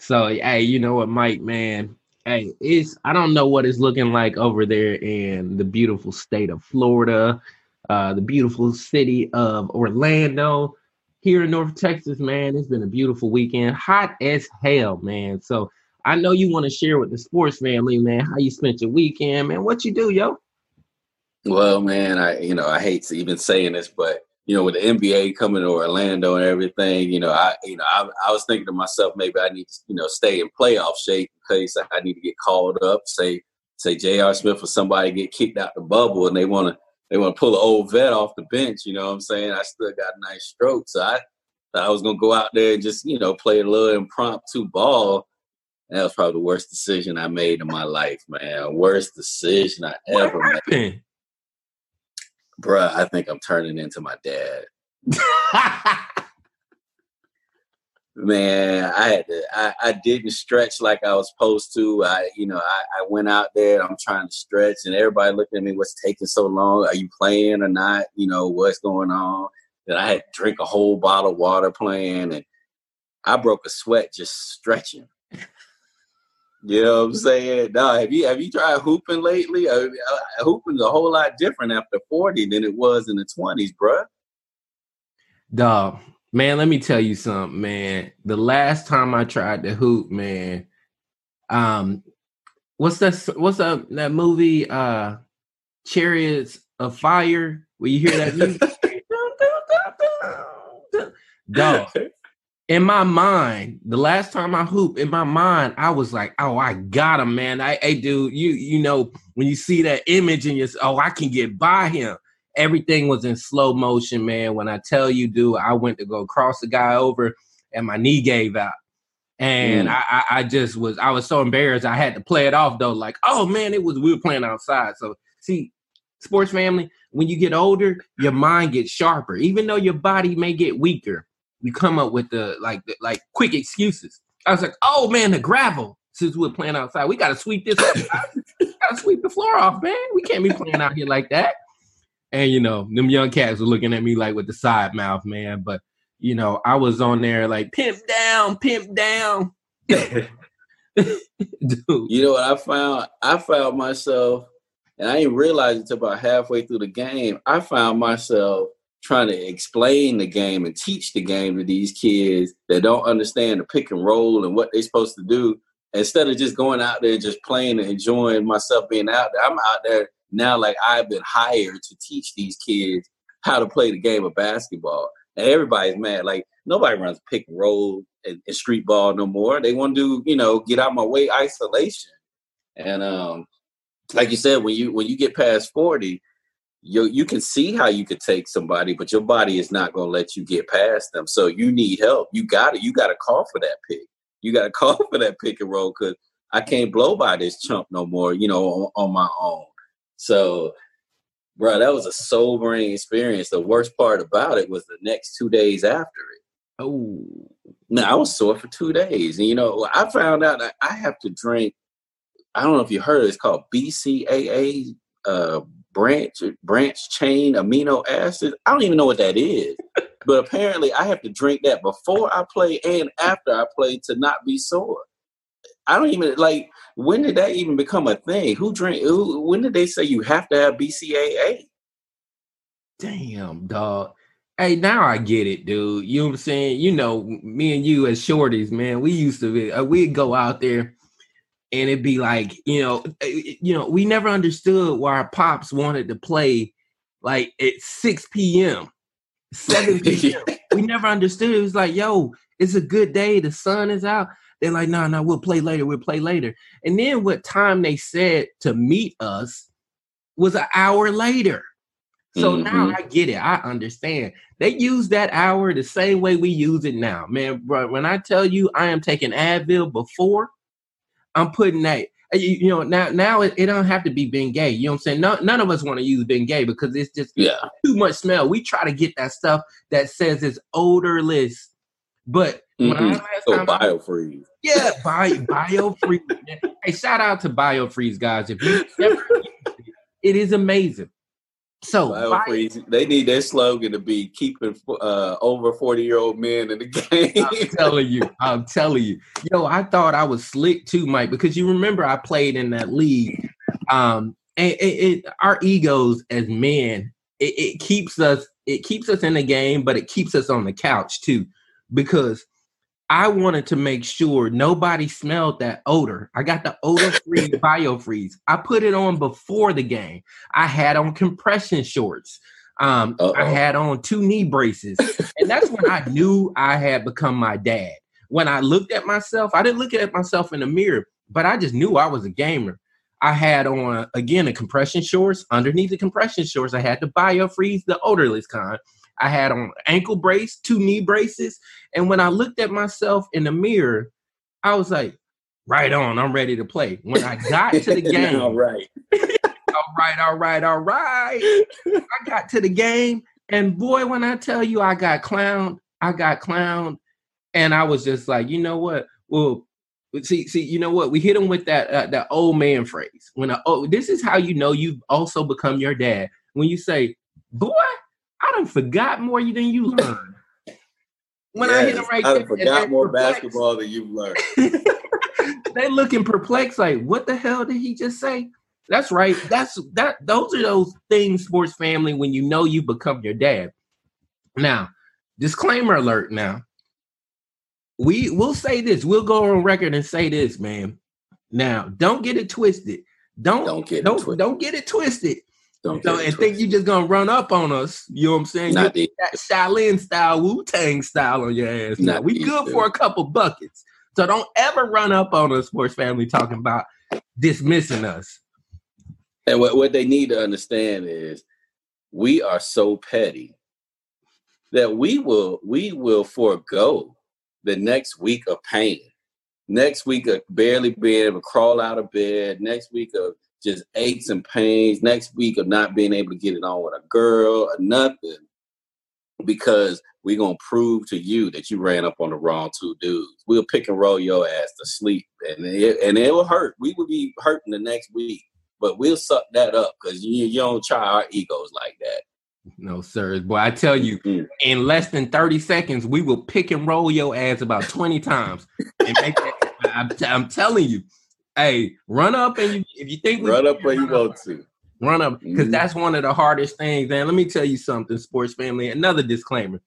So hey, you know what, Mike, man. Hey, it's I don't know what it's looking like over there in the beautiful state of Florida, uh, the beautiful city of Orlando. Here in North Texas, man, it's been a beautiful weekend. Hot as hell, man. So I know you want to share with the sports family, man, how you spent your weekend, man. What you do, yo? Well, man, I you know I hate to even saying this, but you know with the NBA coming to Orlando and everything, you know I you know I, I was thinking to myself maybe I need to you know stay in playoff shape in case I need to get called up. Say say J.R. Smith or somebody get kicked out the bubble and they want to they want to pull an old vet off the bench. You know what I'm saying? I still got a nice stroke, so I I was gonna go out there and just you know play a little impromptu ball. That was probably the worst decision I made in my life, man. Worst decision I ever made bruh, I think I'm turning into my dad. Man, I had to, I, I didn't stretch like I was supposed to. I, you know, I, I went out there, I'm trying to stretch, and everybody looking at me, what's taking so long? Are you playing or not? You know, what's going on? Then I had to drink a whole bottle of water playing, and I broke a sweat just stretching. You know what I'm saying? No, have you have you tried hooping lately? Uh, uh, hooping's a whole lot different after 40 than it was in the 20s, bruh. Dog, man, let me tell you something, man. The last time I tried to hoop, man, um, what's that? What's that? That movie, uh, Chariots of Fire, where you hear that music? Dog, in my mind, the last time I hoop, in my mind, I was like, "Oh, I got him, man! I, hey, dude, you, you know, when you see that image and you, oh, I can get by him." Everything was in slow motion, man. When I tell you, dude, I went to go cross the guy over, and my knee gave out, and mm. I, I, just was, I was so embarrassed. I had to play it off though, like, "Oh man, it was we were playing outside." So, see, sports family, when you get older, your mind gets sharper, even though your body may get weaker you come up with the like the, like quick excuses. I was like, oh man, the gravel. Since we're playing outside, we gotta sweep this. gotta sweep the floor off, man. We can't be playing out here like that. And you know, them young cats were looking at me like with the side mouth, man. But you know, I was on there like pimp down, pimp down. Dude. You know what I found? I found myself, and I didn't realize it until about halfway through the game. I found myself trying to explain the game and teach the game to these kids that don't understand the pick and roll and what they're supposed to do instead of just going out there just playing and enjoying myself being out there. I'm out there now like i've been hired to teach these kids how to play the game of basketball. And everybody's mad like nobody runs pick and roll and, and street ball no more. They want to do you know get out my way isolation. And um like you said when you when you get past 40 you you can see how you could take somebody, but your body is not going to let you get past them. So you need help. You got to you got to call for that pick. You got to call for that pick and roll because I can't blow by this chump no more. You know, on, on my own. So, bro, that was a sobering experience. The worst part about it was the next two days after it. Oh, now I was sore for two days, and you know, I found out that I have to drink. I don't know if you heard it. It's called BCAA. Uh, branch branch chain amino acids. I don't even know what that is. but apparently I have to drink that before I play and after I play to not be sore. I don't even like when did that even become a thing? Who drink who when did they say you have to have BCAA? Damn, dog. Hey, now I get it, dude. You know what I'm saying? You know, me and you as shorties, man, we used to be, uh, we'd go out there and it'd be like you know eh, eh, you know we never understood why our pops wanted to play like at 6 p.m 7 p.m we never understood it was like yo it's a good day the sun is out they're like no nah, no nah, we'll play later we'll play later and then what time they said to meet us was an hour later so mm-hmm. now I get it. I understand. They use that hour the same way we use it now. Man, bro, when I tell you I am taking Advil before, I'm putting that. Uh, you, know, now now it, it, don't have to be Bengay. You know what I'm saying? No, none of us want to use Bengay because it's just yeah. too much smell. We try to get that stuff that says it's odorless. But when I mm-hmm. so biofreeze. Yeah, bio biofreeze. hey, shout out to biofreeze guys. If you ever it is amazing. So they need their slogan to be keeping uh, over forty year old men in the game. I'm telling you, I'm telling you, yo, I thought I was slick too, Mike, because you remember I played in that league. Um, and it, it, our egos as men, it, it keeps us, it keeps us in the game, but it keeps us on the couch too, because I wanted to make sure nobody smelled that odor. I got the odor free biofreeze. I put it on before the game. I had on compression shorts. Um, I had on two knee braces. And that's when I knew I had become my dad. When I looked at myself, I didn't look at myself in the mirror, but I just knew I was a gamer. I had on again a compression shorts. Underneath the compression shorts, I had the biofreeze, the odorless kind. I had on ankle brace, two knee braces. And when I looked at myself in the mirror, I was like, right on, I'm ready to play. When I got to the game, all right. all right, all right, all right. I got to the game, and boy, when I tell you I got clowned, I got clowned, and I was just like, you know what? Well, see, see, you know what? We hit him with that uh, that old man phrase. When a, oh, this is how you know you've also become your dad. When you say, "Boy, I done forgot more than you learned. When yes, I hit them right I there, forgot more perplexed. basketball than you've learned. they looking perplexed, like, what the hell did he just say? That's right. That's that. Those are those things, sports family, when you know you become your dad. Now, disclaimer alert. Now, we we'll say this. We'll go on record and say this, man. Now, don't get it twisted. Don't don't get don't, twisted. don't get it twisted. Don't so, and think you just gonna run up on us. You know what I'm saying? Not that Shaolin style, Wu Tang style on your ass. Now we good for a couple buckets. So don't ever run up on us, sports family, talking about dismissing us. And what, what they need to understand is we are so petty that we will we will forego the next week of pain, next week of barely being able to crawl out of bed, next week of just aches and pains next week of not being able to get it on with a girl or nothing because we're going to prove to you that you ran up on the wrong two dudes. We'll pick and roll your ass to sleep and it, and it will hurt. We will be hurting the next week, but we'll suck that up because you, you don't try our egos like that. No, sir. Boy, I tell you, mm-hmm. in less than 30 seconds, we will pick and roll your ass about 20 times. And make that, I'm, t- I'm telling you, hey, run up and you, if you think run up where you want to. Run up because mm-hmm. that's one of the hardest things. And let me tell you something, sports family. Another disclaimer: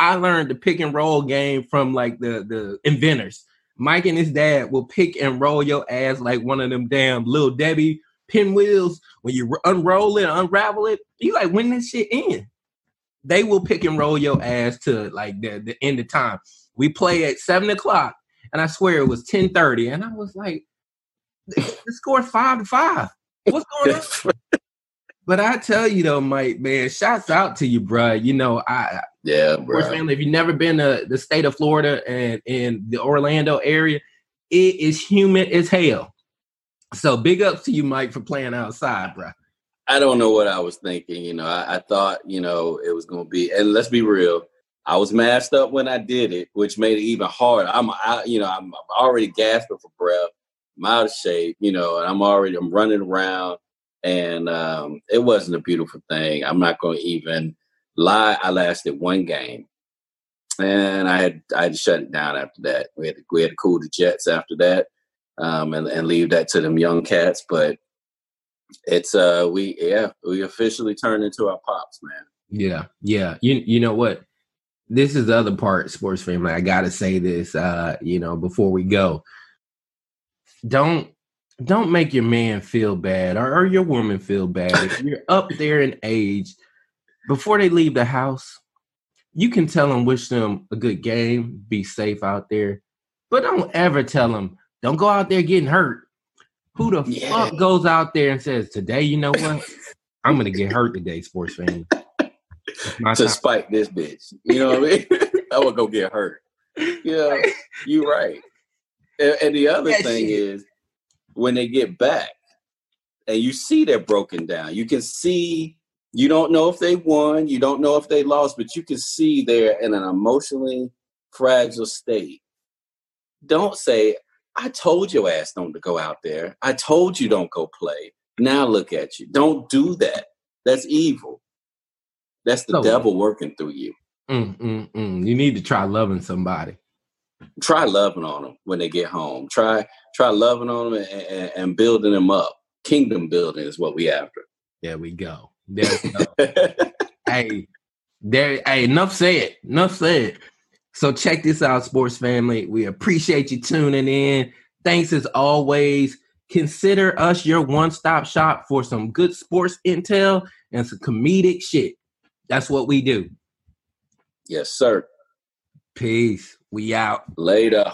I learned the pick and roll game from like the the inventors. Mike and his dad will pick and roll your ass like one of them damn little Debbie pinwheels. When you unroll it, unravel it, you like when this shit in. They will pick and roll your ass to like the, the end of time. We play at seven o'clock, and I swear it was ten thirty, and I was like, the score five to five. What's going on? but I tell you though, Mike, man, shouts out to you, bro. You know, I yeah, bro. Family, if you've never been to the state of Florida and in the Orlando area, it is humid as hell. So big ups to you, Mike, for playing outside, bro. I don't know what I was thinking. You know, I, I thought, you know, it was going to be, and let's be real, I was masked up when I did it, which made it even harder. I'm, I, you know, I'm already gasping for breath. I'm out of shape, you know, and I'm already I'm running around, and um, it wasn't a beautiful thing. I'm not going to even lie. I lasted one game, and I had I had to shut it down after that. We had to, we had to cool the jets after that, um, and and leave that to them young cats. But it's uh we yeah we officially turned into our pops, man. Yeah, yeah. You you know what? This is the other part, sports family. I gotta say this, uh, you know, before we go don't don't make your man feel bad or, or your woman feel bad. If you're up there in age before they leave the house you can tell them wish them a good game be safe out there but don't ever tell them don't go out there getting hurt. Who the yeah. fuck goes out there and says today you know what? I'm gonna get hurt today sports fan. To time. spite this bitch. You know what i mean? I would go get hurt. Yeah you're right and, and the other that thing shit. is when they get back and you see they're broken down, you can see you don't know if they won, you don't know if they lost, but you can see they're in an emotionally fragile state. Don't say, I told your ass don't to go out there. I told you don't go play. Now look at you. Don't do that. That's evil. That's the so, devil working through you. Mm, mm, mm. You need to try loving somebody. Try loving on them when they get home. Try try loving on them and, and, and building them up. Kingdom building is what we after. There we go. There we go. hey, there. Hey, enough said. Enough said. So check this out, sports family. We appreciate you tuning in. Thanks as always. Consider us your one-stop shop for some good sports intel and some comedic shit. That's what we do. Yes, sir. Peace. We out. Later.